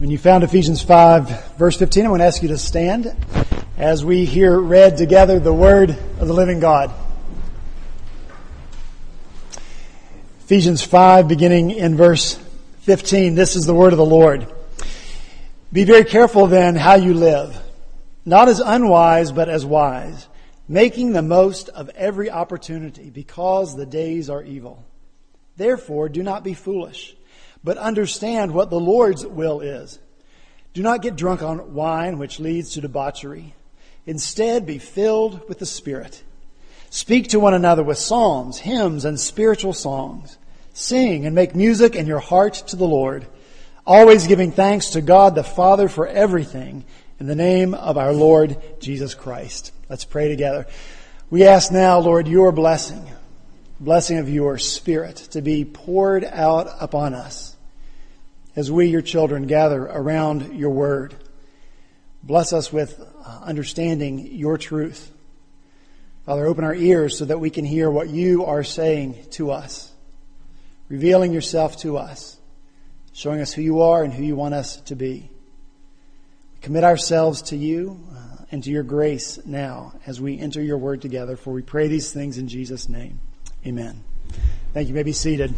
When you found Ephesians 5, verse 15, I'm going to ask you to stand as we hear read together the word of the living God. Ephesians 5, beginning in verse 15, this is the word of the Lord. Be very careful then how you live, not as unwise, but as wise, making the most of every opportunity, because the days are evil. Therefore, do not be foolish but understand what the Lord's will is. Do not get drunk on wine, which leads to debauchery. Instead, be filled with the Spirit. Speak to one another with psalms, hymns, and spiritual songs. Sing and make music in your heart to the Lord, always giving thanks to God the Father for everything in the name of our Lord Jesus Christ. Let's pray together. We ask now, Lord, your blessing, blessing of your Spirit to be poured out upon us as we, your children, gather around your word. Bless us with uh, understanding your truth. Father, open our ears so that we can hear what you are saying to us, revealing yourself to us, showing us who you are and who you want us to be. We commit ourselves to you uh, and to your grace now as we enter your word together, for we pray these things in Jesus' name. Amen. Thank you. you may be seated.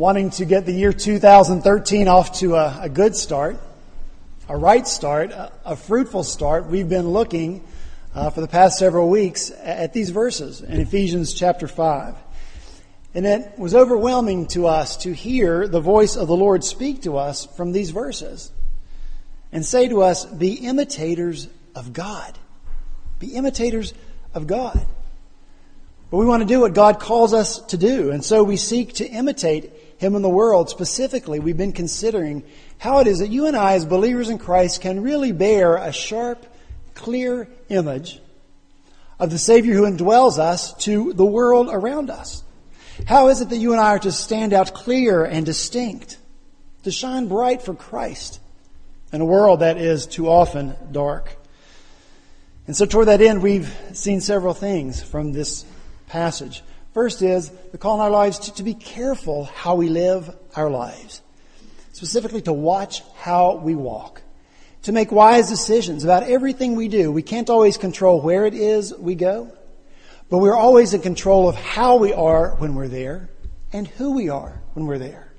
wanting to get the year 2013 off to a, a good start, a right start, a, a fruitful start, we've been looking uh, for the past several weeks at these verses in Ephesians chapter 5. And it was overwhelming to us to hear the voice of the Lord speak to us from these verses and say to us, Be imitators of God. Be imitators of God. But we want to do what God calls us to do, and so we seek to imitate him in the world, specifically, we've been considering how it is that you and I, as believers in Christ, can really bear a sharp, clear image of the Savior who indwells us to the world around us. How is it that you and I are to stand out clear and distinct, to shine bright for Christ in a world that is too often dark? And so, toward that end, we've seen several things from this passage. First is the call in our lives to, to be careful how we live our lives. Specifically to watch how we walk. To make wise decisions about everything we do. We can't always control where it is we go, but we're always in control of how we are when we're there and who we are when we're there.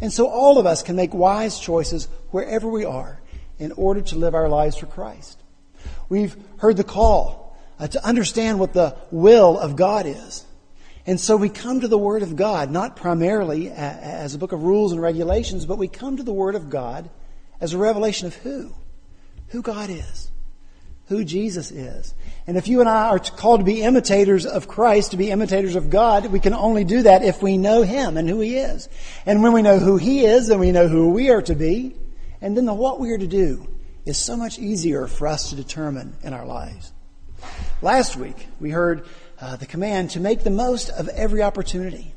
And so all of us can make wise choices wherever we are in order to live our lives for Christ. We've heard the call uh, to understand what the will of God is. And so we come to the Word of God, not primarily as a book of rules and regulations, but we come to the Word of God as a revelation of who? Who God is. Who Jesus is. And if you and I are called to be imitators of Christ, to be imitators of God, we can only do that if we know Him and who He is. And when we know who He is, then we know who we are to be. And then the what we are to do is so much easier for us to determine in our lives. Last week, we heard uh, the command to make the most of every opportunity.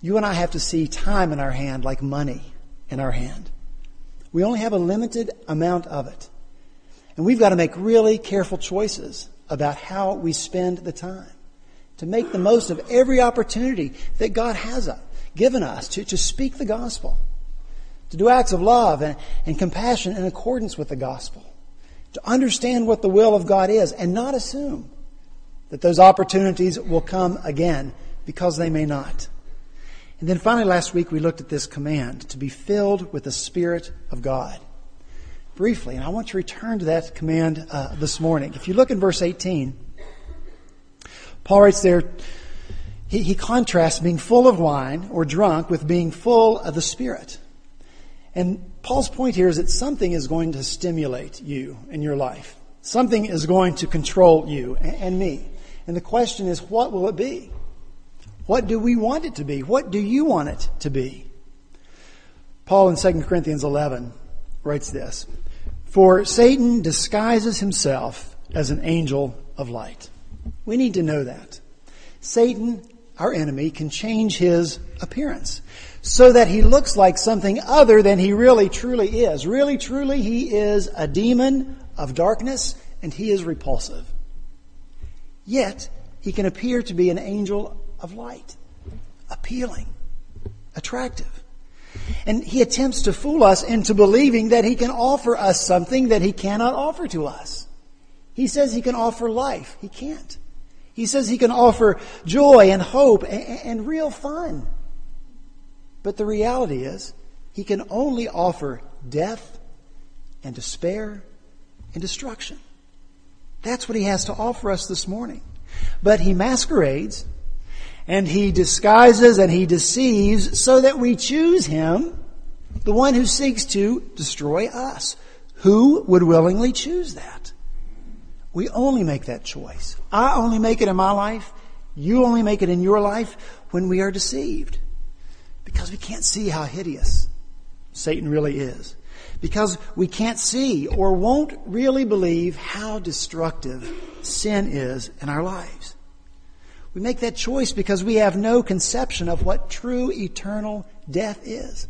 You and I have to see time in our hand like money in our hand. We only have a limited amount of it. And we've got to make really careful choices about how we spend the time to make the most of every opportunity that God has uh, given us to, to speak the gospel, to do acts of love and, and compassion in accordance with the gospel, to understand what the will of God is and not assume that those opportunities will come again because they may not. And then finally, last week we looked at this command to be filled with the Spirit of God. Briefly, and I want to return to that command uh, this morning. If you look in verse 18, Paul writes there, he, he contrasts being full of wine or drunk with being full of the Spirit. And Paul's point here is that something is going to stimulate you in your life. Something is going to control you and, me. And the question is, what will it be? What do we want it to be? What do you want it to be? Paul in 2 Corinthians 11 writes this For Satan disguises himself as an angel of light. We need to know that. Satan, our enemy, can change his appearance so that he looks like something other than he really truly is. Really truly, he is a demon of darkness and he is repulsive. Yet, he can appear to be an angel of light, appealing, attractive. And he attempts to fool us into believing that he can offer us something that he cannot offer to us. He says he can offer life. He can't. He says he can offer joy and hope and, and real fun. But the reality is, he can only offer death and despair and destruction. That's what he has to offer us this morning. But he masquerades and he disguises and he deceives so that we choose him, the one who seeks to destroy us. Who would willingly choose that? We only make that choice. I only make it in my life. You only make it in your life when we are deceived. Because we can't see how hideous Satan really is. Because we can't see or won't really believe how destructive sin is in our lives. We make that choice because we have no conception of what true eternal death is.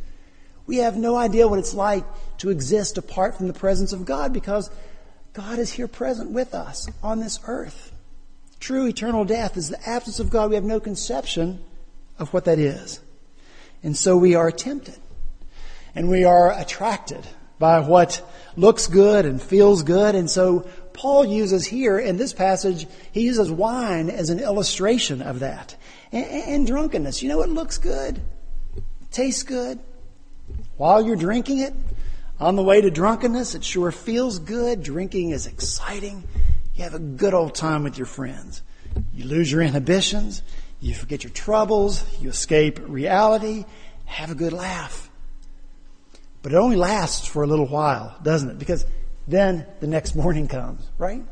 We have no idea what it's like to exist apart from the presence of God because God is here present with us on this earth. True eternal death is the absence of God. We have no conception of what that is. And so we are tempted. And we are attracted by what looks good and feels good. And so Paul uses here in this passage, he uses wine as an illustration of that. And, and drunkenness. You know, it looks good, tastes good. While you're drinking it, on the way to drunkenness, it sure feels good. Drinking is exciting. You have a good old time with your friends. You lose your inhibitions. You forget your troubles. You escape reality. Have a good laugh. But it only lasts for a little while, doesn't it? Because then the next morning comes, right?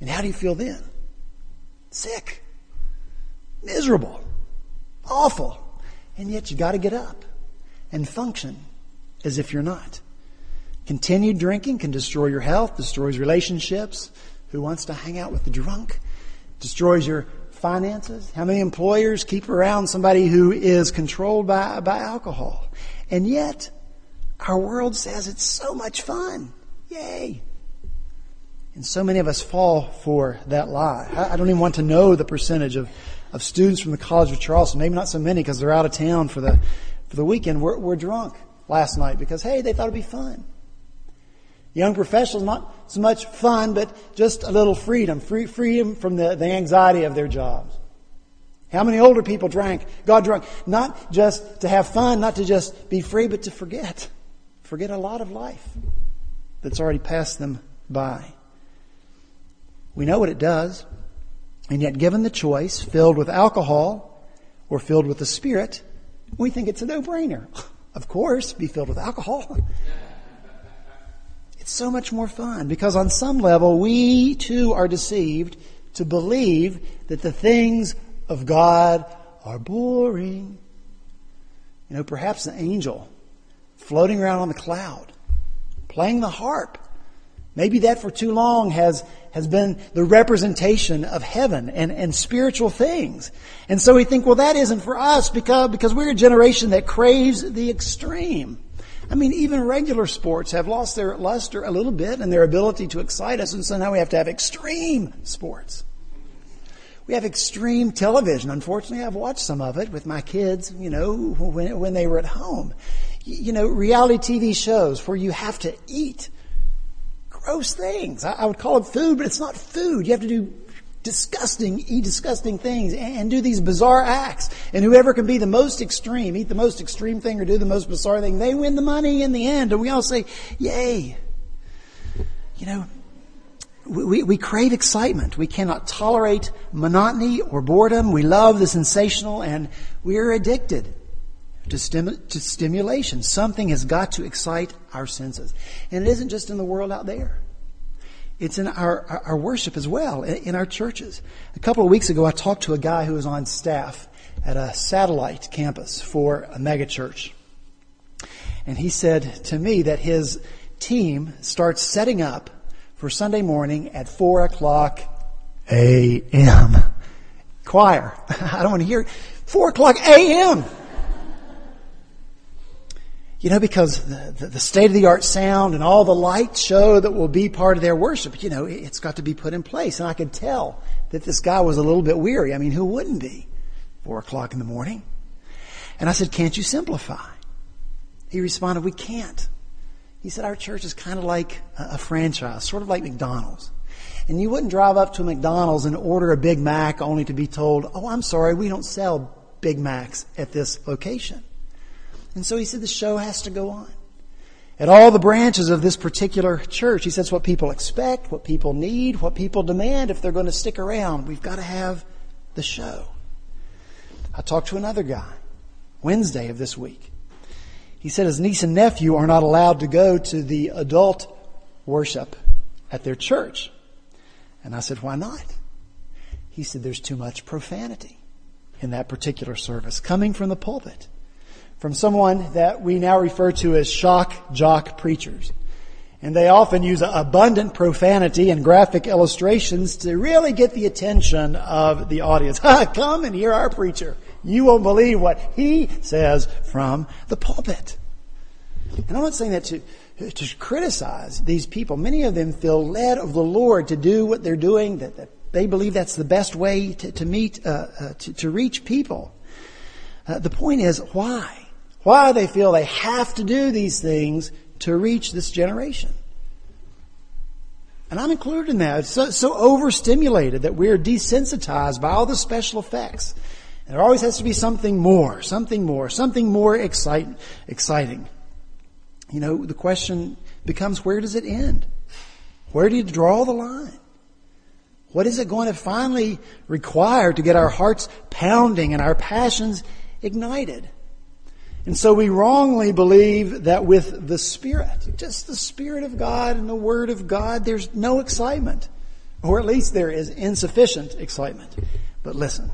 And how do you feel then? Sick. Miserable. Awful. And yet you gotta get up and function as if you're not. Continued drinking can destroy your health, destroys relationships. Who wants to hang out with the drunk? Destroys your finances. How many employers keep around somebody who is controlled by, by alcohol? And yet, our world says it's so much fun. Yay. And so many of us fall for that lie. I, I don't even want to know the percentage of, of students from the College of Charleston. Maybe not so many because they're out of town for the, for the weekend. We're, we're drunk last night because, hey, they thought it'd be fun. Young professionals, not so much fun, but just a little freedom, free, freedom from the, the anxiety of their jobs. How many older people drank, got drunk, not just to have fun, not to just be free, but to forget. Forget a lot of life that's already passed them by. We know what it does, and yet given the choice, filled with alcohol or filled with the Spirit, we think it's a no-brainer. Of course, be filled with alcohol. It's so much more fun because on some level we too are deceived to believe that the things of God are boring. You know, perhaps an angel floating around on the cloud, playing the harp. Maybe that for too long has, has been the representation of heaven and, and spiritual things. And so we think, well, that isn't for us because, because we're a generation that craves the extreme. I mean, even regular sports have lost their luster a little bit and their ability to excite us, and so now we have to have extreme sports. We have extreme television. Unfortunately, I've watched some of it with my kids, you know, when, when they were at home. You know, reality TV shows where you have to eat gross things. I, I would call it food, but it's not food. You have to do disgusting, eat disgusting things and do these bizarre acts. And whoever can be the most extreme, eat the most extreme thing or do the most bizarre thing, they win the money in the end. And we all say, yay. You know, we, we crave excitement. We cannot tolerate monotony or boredom. We love the sensational and we are addicted to, stim- to stimulation. Something has got to excite our senses. And it isn't just in the world out there. It's in our, our worship as well, in our churches. A couple of weeks ago, I talked to a guy who was on staff at a satellite campus for a megachurch. And he said to me that his team starts setting up for Sunday morning at 4 o'clock a.m. Choir. I don't want to hear 4 o'clock a.m. You know, because the, the, state of the art sound and all the light show that will be part of their worship, you know, it's got to be put in place. And I could tell that this guy was a little bit weary. I mean, who wouldn't be? Four o'clock in the morning. And I said, Can't you simplify? He responded, We can't. He said, Our church is kind of like a franchise, sort of like McDonald's. And you wouldn't drive up to a McDonald's and order a Big Mac only to be told, Oh, I'm sorry, we don't sell Big Macs at this location. And so he said, The show has to go on. At all the branches of this particular church, he says what people expect, what people need, what people demand if they're going to stick around. We've got to have the show. I talked to another guy Wednesday of this week. He said his niece and nephew are not allowed to go to the adult worship at their church. And I said, why not? He said, there's too much profanity in that particular service coming from the pulpit, from someone that we now refer to as shock jock preachers. And they often use abundant profanity and graphic illustrations to really get the attention of the audience. Come and hear our preacher. You won't believe what he says from the pulpit. And I'm not saying that to, to criticize these people. Many of them feel led of the Lord to do what they're doing, that, that they believe that's the best way to, to meet, uh, uh, to, to, reach people. Uh, the point is, why? Why they feel they have to do these things to reach this generation. And I'm included in that. It's so, so overstimulated that we're desensitized by all the special effects. And there always has to be something more, something more, something more excite, exciting. You know, the question becomes where does it end? Where do you draw the line? What is it going to finally require to get our hearts pounding and our passions ignited? And so we wrongly believe that with the Spirit, just the Spirit of God and the Word of God, there's no excitement. Or at least there is insufficient excitement. But listen,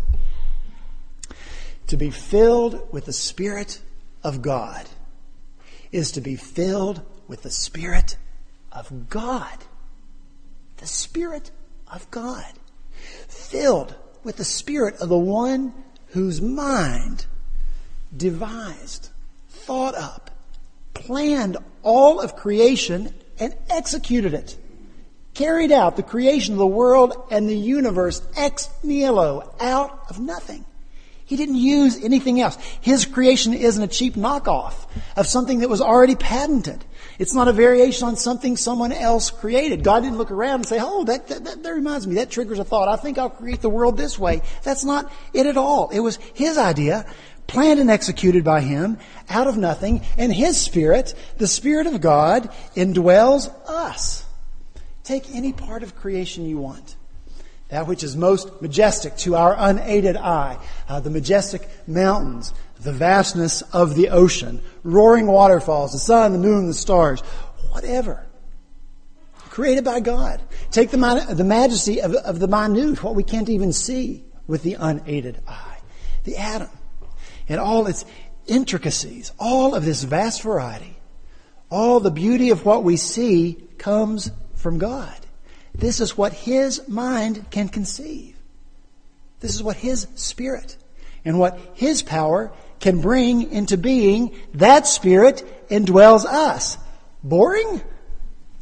to be filled with the Spirit of God is to be filled with the Spirit of God. The Spirit of God. Filled with the Spirit of the one whose mind devised, thought up, planned all of creation and executed it. Carried out the creation of the world and the universe ex nihilo, out of nothing. He didn't use anything else. His creation isn't a cheap knockoff of something that was already patented. It's not a variation on something someone else created. God didn't look around and say, oh, that, that, that, reminds me, that triggers a thought. I think I'll create the world this way. That's not it at all. It was His idea, planned and executed by Him, out of nothing, and His Spirit, the Spirit of God, indwells us. Take any part of creation you want that which is most majestic to our unaided eye, uh, the majestic mountains, the vastness of the ocean, roaring waterfalls, the sun, the moon, the stars, whatever. Created by God. Take the, the majesty of, of the minute, what we can't even see with the unaided eye. The atom and all its intricacies, all of this vast variety, all the beauty of what we see comes from God. This is what his mind can conceive. This is what his spirit and what his power can bring into being. That spirit indwells us. Boring?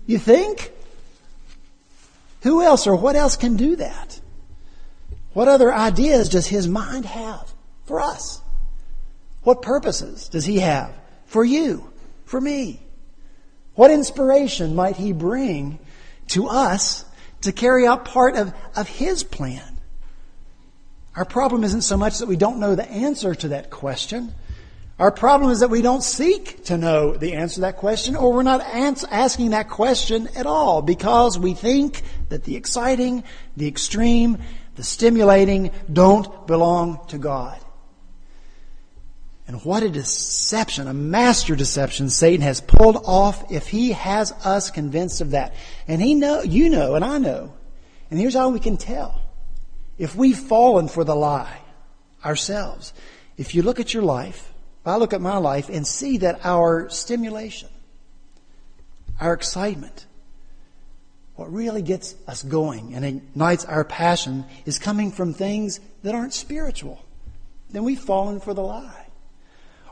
You think? Who else or what else can do that? What other ideas does his mind have for us? What purposes does he have for you, for me? What inspiration might he bring to us to carry out part of, of His plan. Our problem isn't so much that we don't know the answer to that question. Our problem is that we don't seek to know the answer to that question, or we're not ans- asking that question at all because we think that the exciting, the extreme, the stimulating don't belong to God. And what a deception, a master deception Satan has pulled off if he has us convinced of that. And he know, you know, and I know. And here's how we can tell. If we've fallen for the lie ourselves, if you look at your life, if I look at my life and see that our stimulation, our excitement, what really gets us going and ignites our passion is coming from things that aren't spiritual, then we've fallen for the lie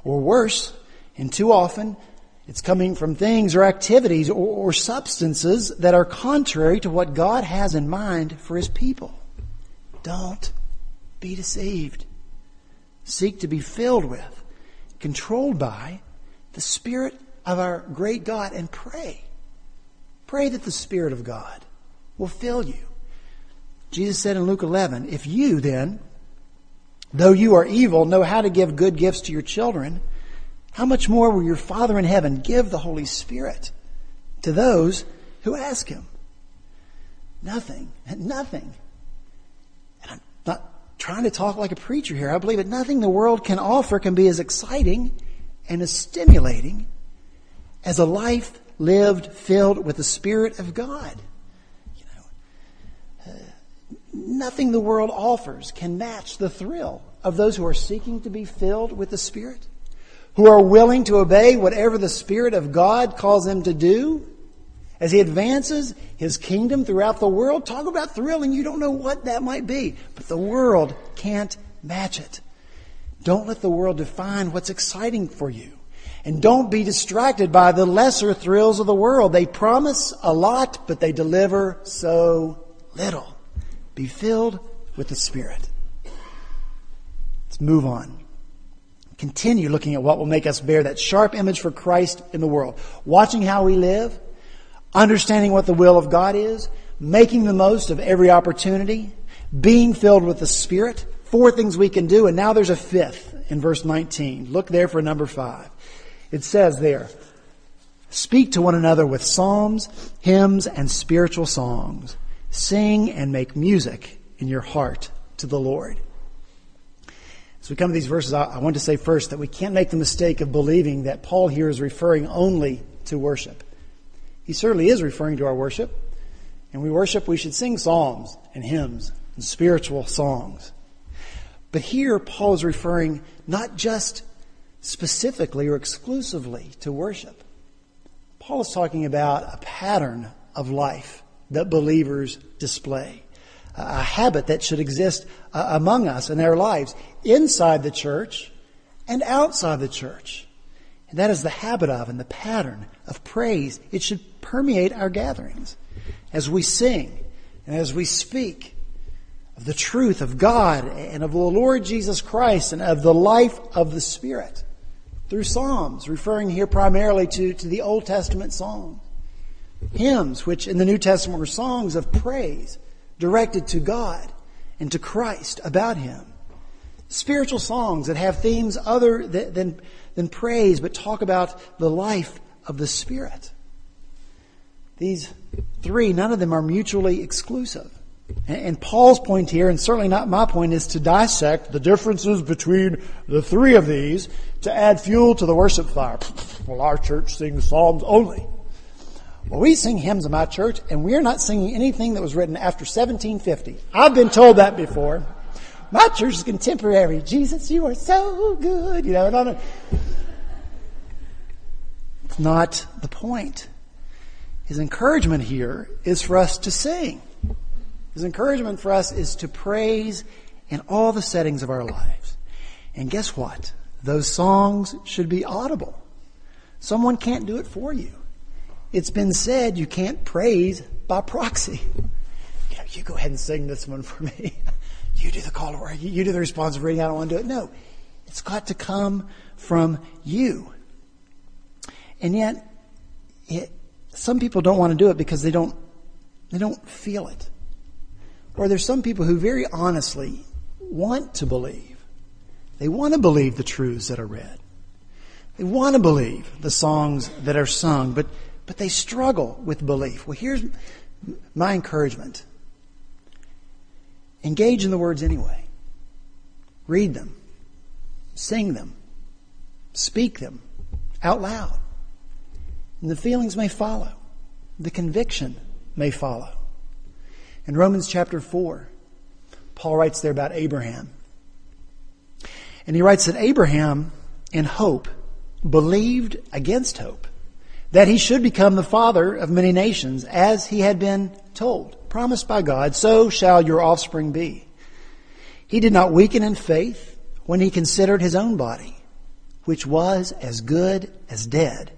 or worse, and too often it's coming from things or activities or, or, substances that are contrary to what God has in mind for His people. Don't be deceived. Seek to be filled with controlled by the Spirit of our great God and pray. Pray that the Spirit of God will fill you. Jesus said in Luke 11, If you then, though you are evil, know how to give good gifts to your children, how much more will your Father in heaven give the Holy Spirit to those who ask Him? Nothing, nothing. And I'm not trying to talk like a preacher here. I believe that nothing the world can offer can be as exciting and as stimulating as a life lived filled with the Spirit of God. You know, uh, nothing the world offers can match the thrill of those who are seeking to be filled with the Spirit, who are willing to obey whatever the Spirit of God calls them to do. As he advances his kingdom throughout the world, talk about thrilling. You don't know what that might be, but the world can't match it. Don't let the world define what's exciting for you. And don't be distracted by the lesser thrills of the world. They promise a lot, but they deliver so little. Be filled with the Spirit. Let's move on. Continue looking at what will make us bear that sharp image for Christ in the world. Watching how we live, understanding what the will of God is, making the most of every opportunity, being filled with the Spirit. Four things we can do, and now there's a fifth in verse 19. Look there for number five. It says there, Speak to one another with psalms, hymns, and spiritual songs. Sing and make music in your heart to the Lord. As we come to these verses, I want to say first that we can't make the mistake of believing that Paul here is referring only to worship. He certainly is referring to our worship. And we worship, we should sing psalms and hymns and spiritual songs. But here, Paul is referring not just specifically or exclusively to worship. Paul is talking about a pattern of life that believers display, a habit that should exist uh, among us in our lives, inside the church and outside the church. And that is the habit of and the pattern of praise. It should permeate our gatherings as we sing and as we speak of the truth of God and of the Lord Jesus Christ and of the life of the Spirit through Psalms, referring here primarily to, to the Old Testament songs. Hymns, which in the New Testament were songs of praise directed to God and to Christ about Him. Spiritual songs that have themes other than, than, praise, but talk about the life of the Spirit. These three, none of them are mutually exclusive. And Paul's point here, and certainly not my point, is to dissect the differences between the three of these to add fuel to the worship fire. Well, our church sings psalms only. Well, we sing hymns in my church, and we're not singing anything that was written after 1750. I've been told that before. My church is contemporary. Jesus, you are so good. You know, no, it's not the point. His encouragement here is for us to sing. His encouragement for us is to praise in all the settings of our lives. And guess what? Those songs should be audible. Someone can't do it for you. It's been said you can't praise by proxy. You, know, you go ahead and sing this one for me. you do the call to. You do the responsive reading. I don't want to do it. No. It's got to come from you. And yet, it, some people don't want to do it because they don't, they don't feel it. Or there's some people who very honestly want to believe. They want to believe the truths that are read. They want to believe the songs that are sung, but, but they struggle with belief. Well, here's my encouragement. Engage in the words anyway. Read them. Sing them. Speak them out loud. And the feelings may follow. The conviction may follow. In Romans chapter 4, Paul writes there about Abraham. And he writes that Abraham, in hope, believed against hope that he should become the father of many nations, as he had been told, promised by God, so shall your offspring be. He did not weaken in faith when he considered his own body, which was as good as dead,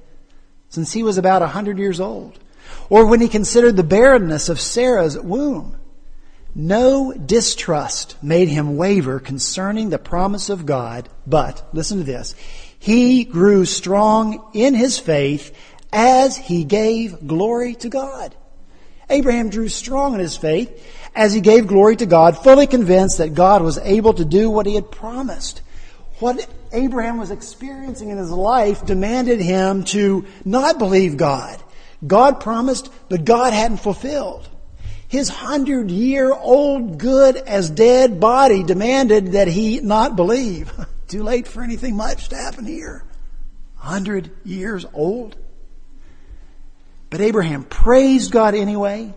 since he was about a hundred years old or when he considered the barrenness of Sarah's womb. No distrust made him waver concerning the promise of God, but, listen to this, he grew strong in his faith as he gave glory to God. Abraham drew strong in his faith as he gave glory to God, fully convinced that God was able to do what he had promised. What Abraham was experiencing in his life demanded him to not believe God. God promised, but God hadn't fulfilled. His hundred year old good as dead body demanded that he not believe. Too late for anything much to happen here. Hundred years old. But Abraham praised God anyway.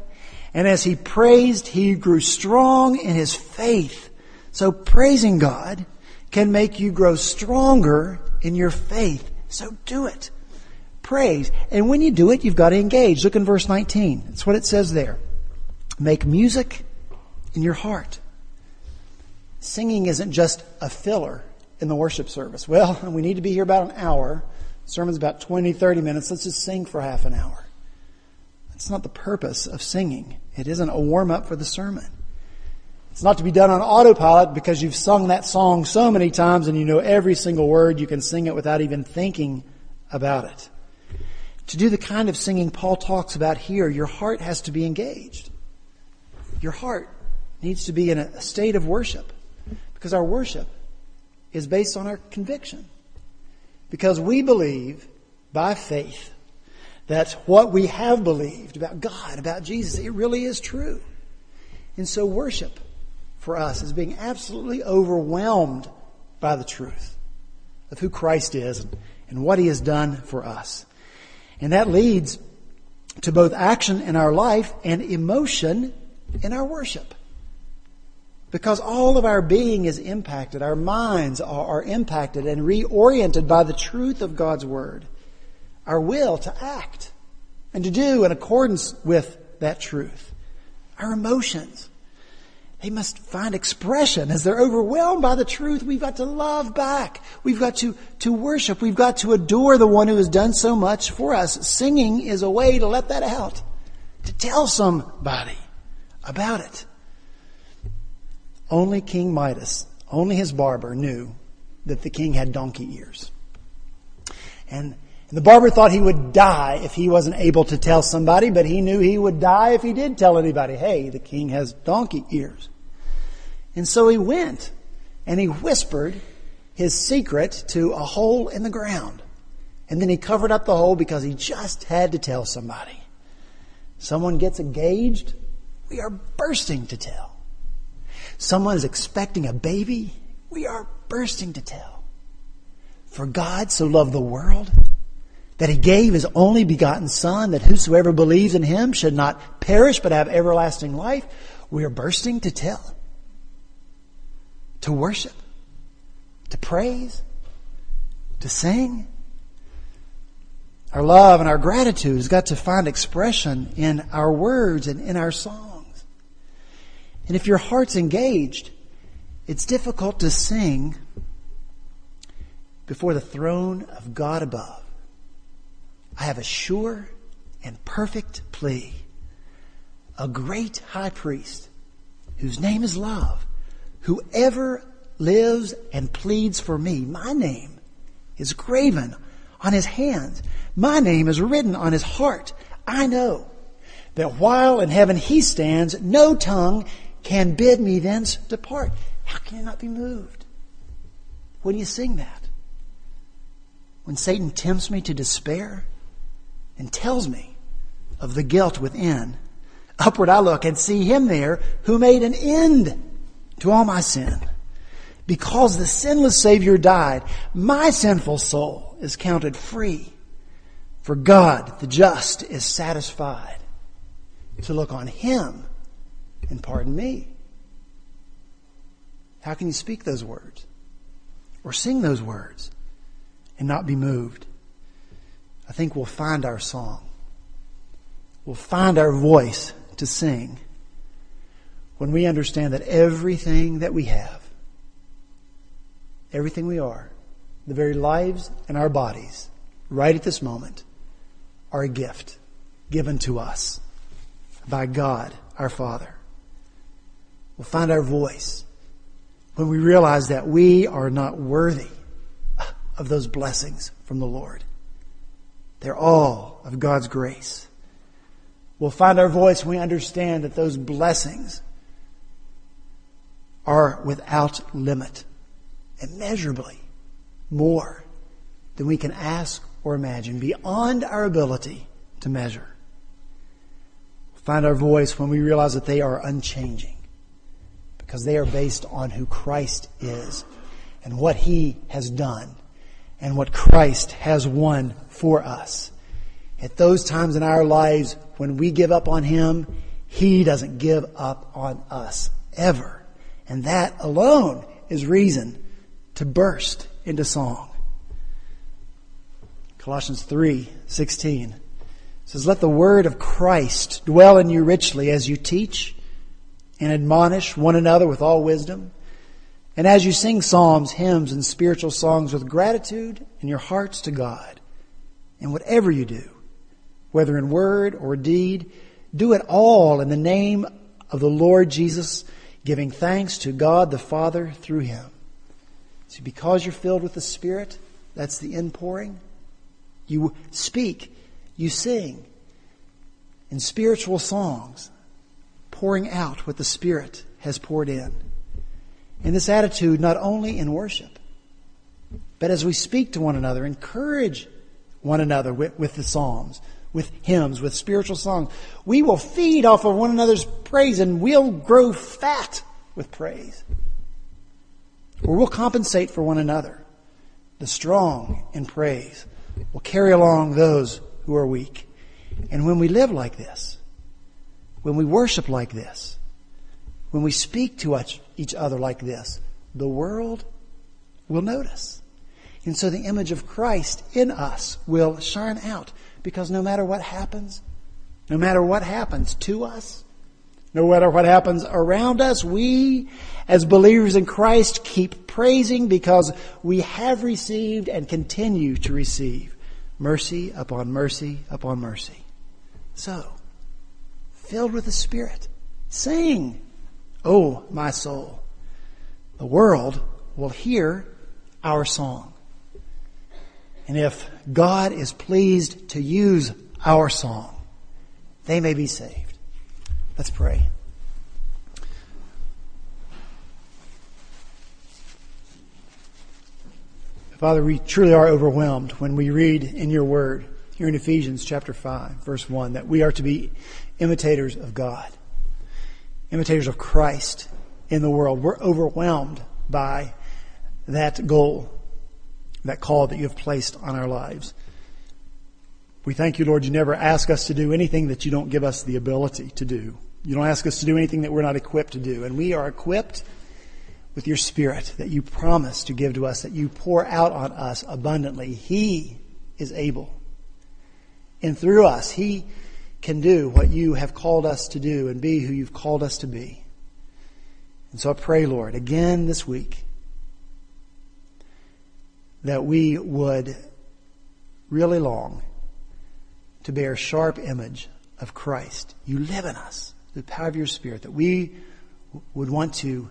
And as he praised, he grew strong in his faith. So praising God can make you grow stronger in your faith. So do it. Praise. And when you do it, you've got to engage. Look in verse 19. That's what it says there. Make music in your heart. Singing isn't just a filler in the worship service. Well, we need to be here about an hour. sermon's about 20, 30 minutes. Let's just sing for half an hour. That's not the purpose of singing. It isn't a warm up for the sermon. It's not to be done on autopilot because you've sung that song so many times and you know every single word. You can sing it without even thinking about it. To do the kind of singing Paul talks about here, your heart has to be engaged. Your heart needs to be in a state of worship because our worship is based on our conviction. Because we believe by faith that what we have believed about God, about Jesus, it really is true. And so worship for us is being absolutely overwhelmed by the truth of who Christ is and what he has done for us. And that leads to both action in our life and emotion in our worship. Because all of our being is impacted, our minds are, are, impacted and reoriented by the truth of God's Word. Our will to act and to do in accordance with that truth. Our emotions, they must find expression as they're overwhelmed by the truth. We've got to love back. We've got to, to worship. We've got to adore the one who has done so much for us. Singing is a way to let that out, to tell somebody about it. Only King Midas, only his barber knew that the king had donkey ears. And, and the barber thought he would die if he wasn't able to tell somebody, but he knew he would die if he did tell anybody, hey, the king has donkey ears. And so he went and he whispered his secret to a hole in the ground. And then he covered up the hole because he just had to tell somebody. Someone gets engaged, we are bursting to tell. Someone is expecting a baby, we are bursting to tell. For God so loved the world that he gave his only begotten Son, that whosoever believes in him should not perish but have everlasting life. We are bursting to tell, to worship, to praise, to sing. Our love and our gratitude has got to find expression in our words and in our songs. And if your heart's engaged, it's difficult to sing before the throne of God above. I have a sure and perfect plea. A great high priest whose name is love, whoever lives and pleads for me, my name is graven on his hands. My name is written on his heart. I know that while in heaven he stands, no tongue can bid me thence depart. How can you not be moved when you sing that? When Satan tempts me to despair and tells me of the guilt within, upward I look and see him there who made an end to all my sin. Because the sinless Savior died, my sinful soul is counted free. For God, the just, is satisfied to look on him and pardon me. How can you speak those words or sing those words and not be moved? I think we'll find our song. We'll find our voice to sing when we understand that everything that we have, everything we are, the very lives and our bodies, right at this moment, are a gift given to us by God our Father. We'll find our voice when we realize that we are not worthy of those blessings from the Lord. They're all of God's grace. We'll find our voice when we understand that those blessings are without limit, immeasurably more than we can ask or imagine, beyond our ability to measure. We'll find our voice when we realize that they are unchanging because they are based on who Christ is and what He has done and what Christ has won for us. At those times in our lives when we give up on Him, He doesn't give up on us ever. And that alone is reason to burst into song. Colossians 3, 16 says, Let the word of Christ dwell in you richly as you teach and admonish one another with all wisdom. And as you sing psalms, hymns, and spiritual songs with gratitude in your hearts to God, and whatever you do, whether in word or deed, do it all in the name of the Lord Jesus, giving thanks to God the Father through him. See, because you're filled with the Spirit, that's the inpouring. You speak, you sing in spiritual songs pouring out what the Spirit has poured in. And this attitude, not only in worship, but as we speak to one another, encourage one another with, with the Psalms, with hymns, with spiritual songs. We will feed off of one another's praise and we'll grow fat with praise. Or we'll compensate for one another. The strong in praise will carry along those who are weak. And when we live like this, when we worship like this, when we speak to each other like this, the world will notice. And so the image of Christ in us will shine out because no matter what happens, no matter what happens to us, no matter what happens around us, we as believers in Christ keep praising because we have received and continue to receive mercy upon mercy upon mercy. So, filled with the Spirit. Sing, Oh, my soul. The world will hear our song. And if God is pleased to use our song, they may be saved. Let's pray. Father, we truly are overwhelmed when we read in your word, here in Ephesians chapter 5, verse 1, that we are to be imitators of God, imitators of Christ in the world. We're overwhelmed by that goal, that call that you have placed on our lives. We thank you, Lord, you never ask us to do anything that you don't give us the ability to do. You don't ask us to do anything that we're not equipped to do. And we are equipped with your Spirit that you promise to give to us, that you pour out on us abundantly. He is able. And through us, He can do what you have called us to do and be who you've called us to be. And so I pray, Lord, again this week, that we would really long to bear a sharp image of Christ. You live in us, the power of your Spirit, that we would want to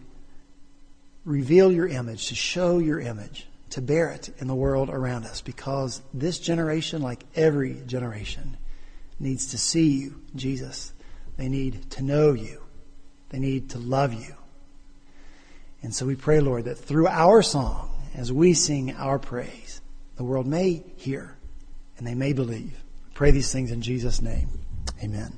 reveal your image, to show your image, to bear it in the world around us, because this generation, like every generation, needs to see you, Jesus. They need to know you. They need to love you. And so we pray, Lord, that through our song, as we sing our praise, the world may hear and they may believe. pray these things in Jesus' name. Amen.